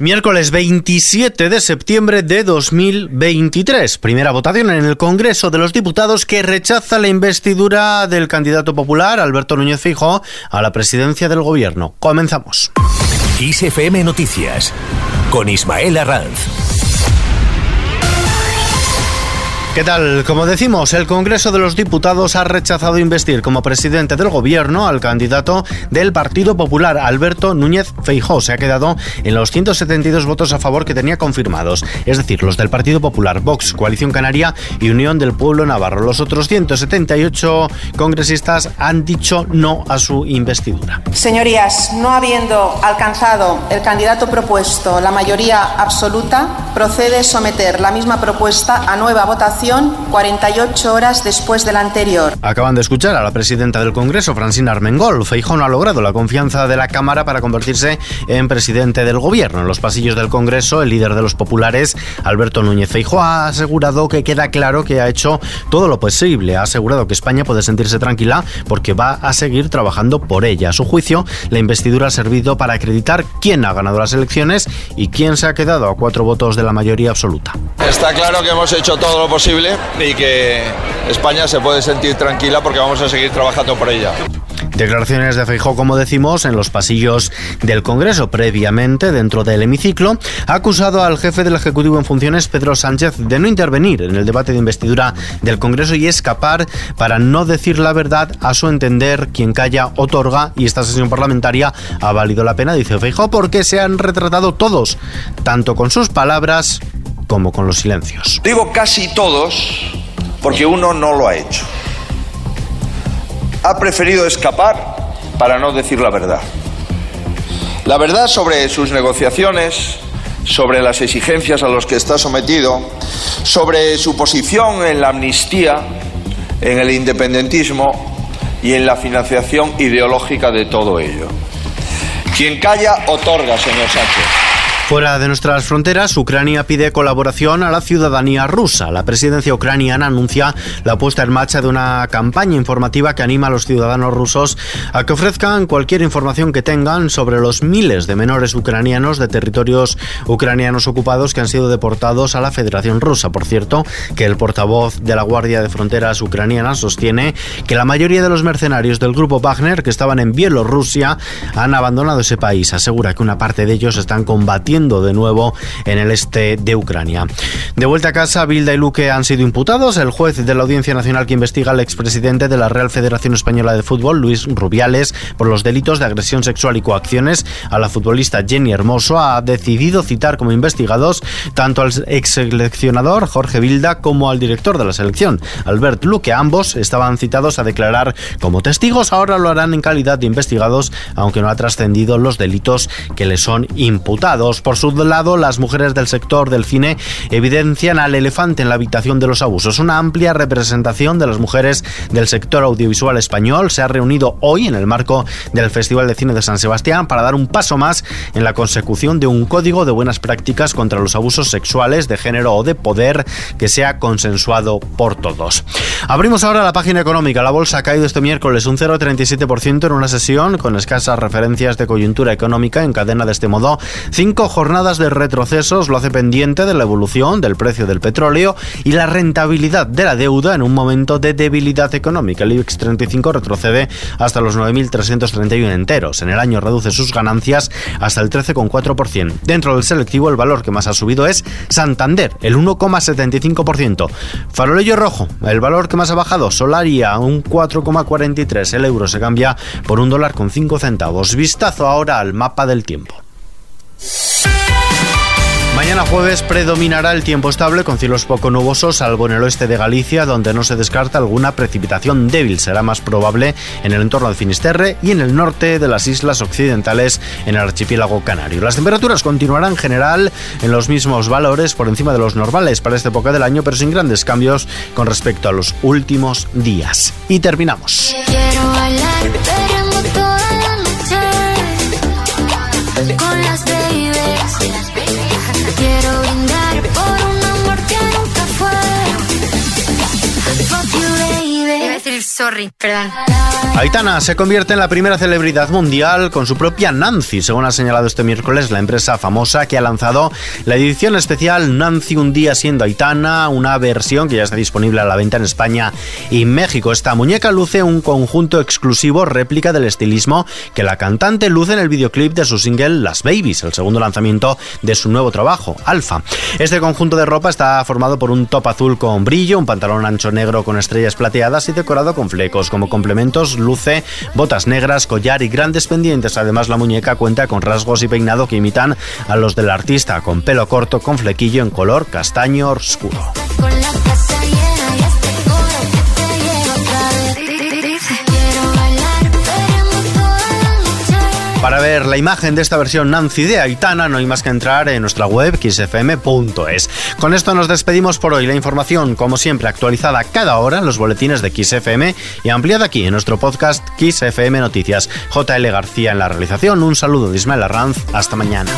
Miércoles 27 de septiembre de 2023. Primera votación en el Congreso de los Diputados que rechaza la investidura del candidato popular Alberto Núñez Fijo a la presidencia del gobierno. Comenzamos. ISFM Noticias con Ismael Arranz. ¿Qué tal? Como decimos, el Congreso de los Diputados ha rechazado investir como presidente del gobierno al candidato del Partido Popular, Alberto Núñez Feijó. Se ha quedado en los 172 votos a favor que tenía confirmados, es decir, los del Partido Popular, Vox, Coalición Canaria y Unión del Pueblo Navarro. Los otros 178 congresistas han dicho no a su investidura. Señorías, no habiendo alcanzado el candidato propuesto la mayoría absoluta, procede someter la misma propuesta a nueva votación 48 horas después de la anterior. Acaban de escuchar a la presidenta del Congreso, Francina Armengol. Feijón ha logrado la confianza de la Cámara para convertirse en presidente del Gobierno. En los pasillos del Congreso, el líder de los populares, Alberto Núñez Feijó, ha asegurado que queda claro que ha hecho todo lo posible. Ha asegurado que España puede sentirse tranquila porque va a seguir trabajando por ella. A su juicio, la investidura ha servido para acreditar quién ha ganado las elecciones y quién se ha quedado a cuatro votos de la mayoría absoluta. Está claro que hemos hecho todo lo posible y que España se puede sentir tranquila porque vamos a seguir trabajando por ella. Declaraciones de Feijó, como decimos, en los pasillos del Congreso. Previamente, dentro del hemiciclo, ha acusado al jefe del Ejecutivo en funciones, Pedro Sánchez, de no intervenir en el debate de investidura del Congreso y escapar para no decir la verdad. A su entender, quien calla otorga y esta sesión parlamentaria ha valido la pena, dice Feijó, porque se han retratado todos, tanto con sus palabras como con los silencios. Digo casi todos porque uno no lo ha hecho. Ha preferido escapar para no decir la verdad. La verdad sobre sus negociaciones, sobre las exigencias a las que está sometido, sobre su posición en la amnistía, en el independentismo y en la financiación ideológica de todo ello. Quien calla, otorga, señor Sánchez. Fuera de nuestras fronteras, Ucrania pide colaboración a la ciudadanía rusa. La presidencia ucraniana anuncia la puesta en marcha de una campaña informativa que anima a los ciudadanos rusos a que ofrezcan cualquier información que tengan sobre los miles de menores ucranianos de territorios ucranianos ocupados que han sido deportados a la Federación Rusa. Por cierto, que el portavoz de la Guardia de Fronteras ucraniana sostiene que la mayoría de los mercenarios del grupo Wagner que estaban en Bielorrusia han abandonado ese país. Asegura que una parte de ellos están combatiendo de nuevo en el este de Ucrania. De vuelta a casa, Bilda y Luque han sido imputados. El juez de la Audiencia Nacional que investiga al expresidente de la Real Federación Española de Fútbol, Luis Rubiales, por los delitos de agresión sexual y coacciones a la futbolista Jenny Hermoso, ha decidido citar como investigados tanto al ex seleccionador Jorge Bilda como al director de la selección, Albert Luque. Ambos estaban citados a declarar como testigos, ahora lo harán en calidad de investigados, aunque no ha trascendido los delitos que le son imputados. Por su lado, las mujeres del sector del cine evidencian al elefante en la habitación de los abusos. Una amplia representación de las mujeres del sector audiovisual español se ha reunido hoy en el marco del Festival de Cine de San Sebastián para dar un paso más en la consecución de un código de buenas prácticas contra los abusos sexuales de género o de poder que sea consensuado por todos. Abrimos ahora la página económica. La bolsa ha caído este miércoles un 0,37% en una sesión con escasas referencias de coyuntura económica. Encadena de este modo cinco jornadas de retrocesos lo hace pendiente de la evolución del precio del petróleo y la rentabilidad de la deuda en un momento de debilidad económica. El IBEX 35 retrocede hasta los 9.331 enteros. En el año reduce sus ganancias hasta el 13,4%. Dentro del selectivo el valor que más ha subido es Santander, el 1,75%. Farolillo rojo, el valor que más ha bajado, Solaria, un 4,43. El euro se cambia por un dólar con 5 centavos. Vistazo ahora al mapa del tiempo. Mañana jueves predominará el tiempo estable con cielos poco nubosos, salvo en el oeste de Galicia, donde no se descarta alguna precipitación débil. Será más probable en el entorno de Finisterre y en el norte de las islas occidentales en el archipiélago canario. Las temperaturas continuarán en general en los mismos valores por encima de los normales para esta época del año, pero sin grandes cambios con respecto a los últimos días. Y terminamos. Sorry, perdón. Aitana se convierte en la primera celebridad mundial con su propia Nancy, según ha señalado este miércoles la empresa famosa que ha lanzado la edición especial Nancy un día siendo Aitana, una versión que ya está disponible a la venta en España y México. Esta muñeca luce un conjunto exclusivo réplica del estilismo que la cantante luce en el videoclip de su single Las Babies, el segundo lanzamiento de su nuevo trabajo, Alpha. Este conjunto de ropa está formado por un top azul con brillo, un pantalón ancho negro con estrellas plateadas y decorado con flecos. Como complementos luce botas negras, collar y grandes pendientes. Además la muñeca cuenta con rasgos y peinado que imitan a los del artista, con pelo corto con flequillo en color castaño oscuro. La imagen de esta versión Nancy de Aitana no hay más que entrar en nuestra web xfm.es. Con esto nos despedimos por hoy. La información, como siempre, actualizada cada hora en los boletines de XFM y ampliada aquí en nuestro podcast XFM Noticias. JL García en la realización. Un saludo de Ismael Arranz. Hasta mañana.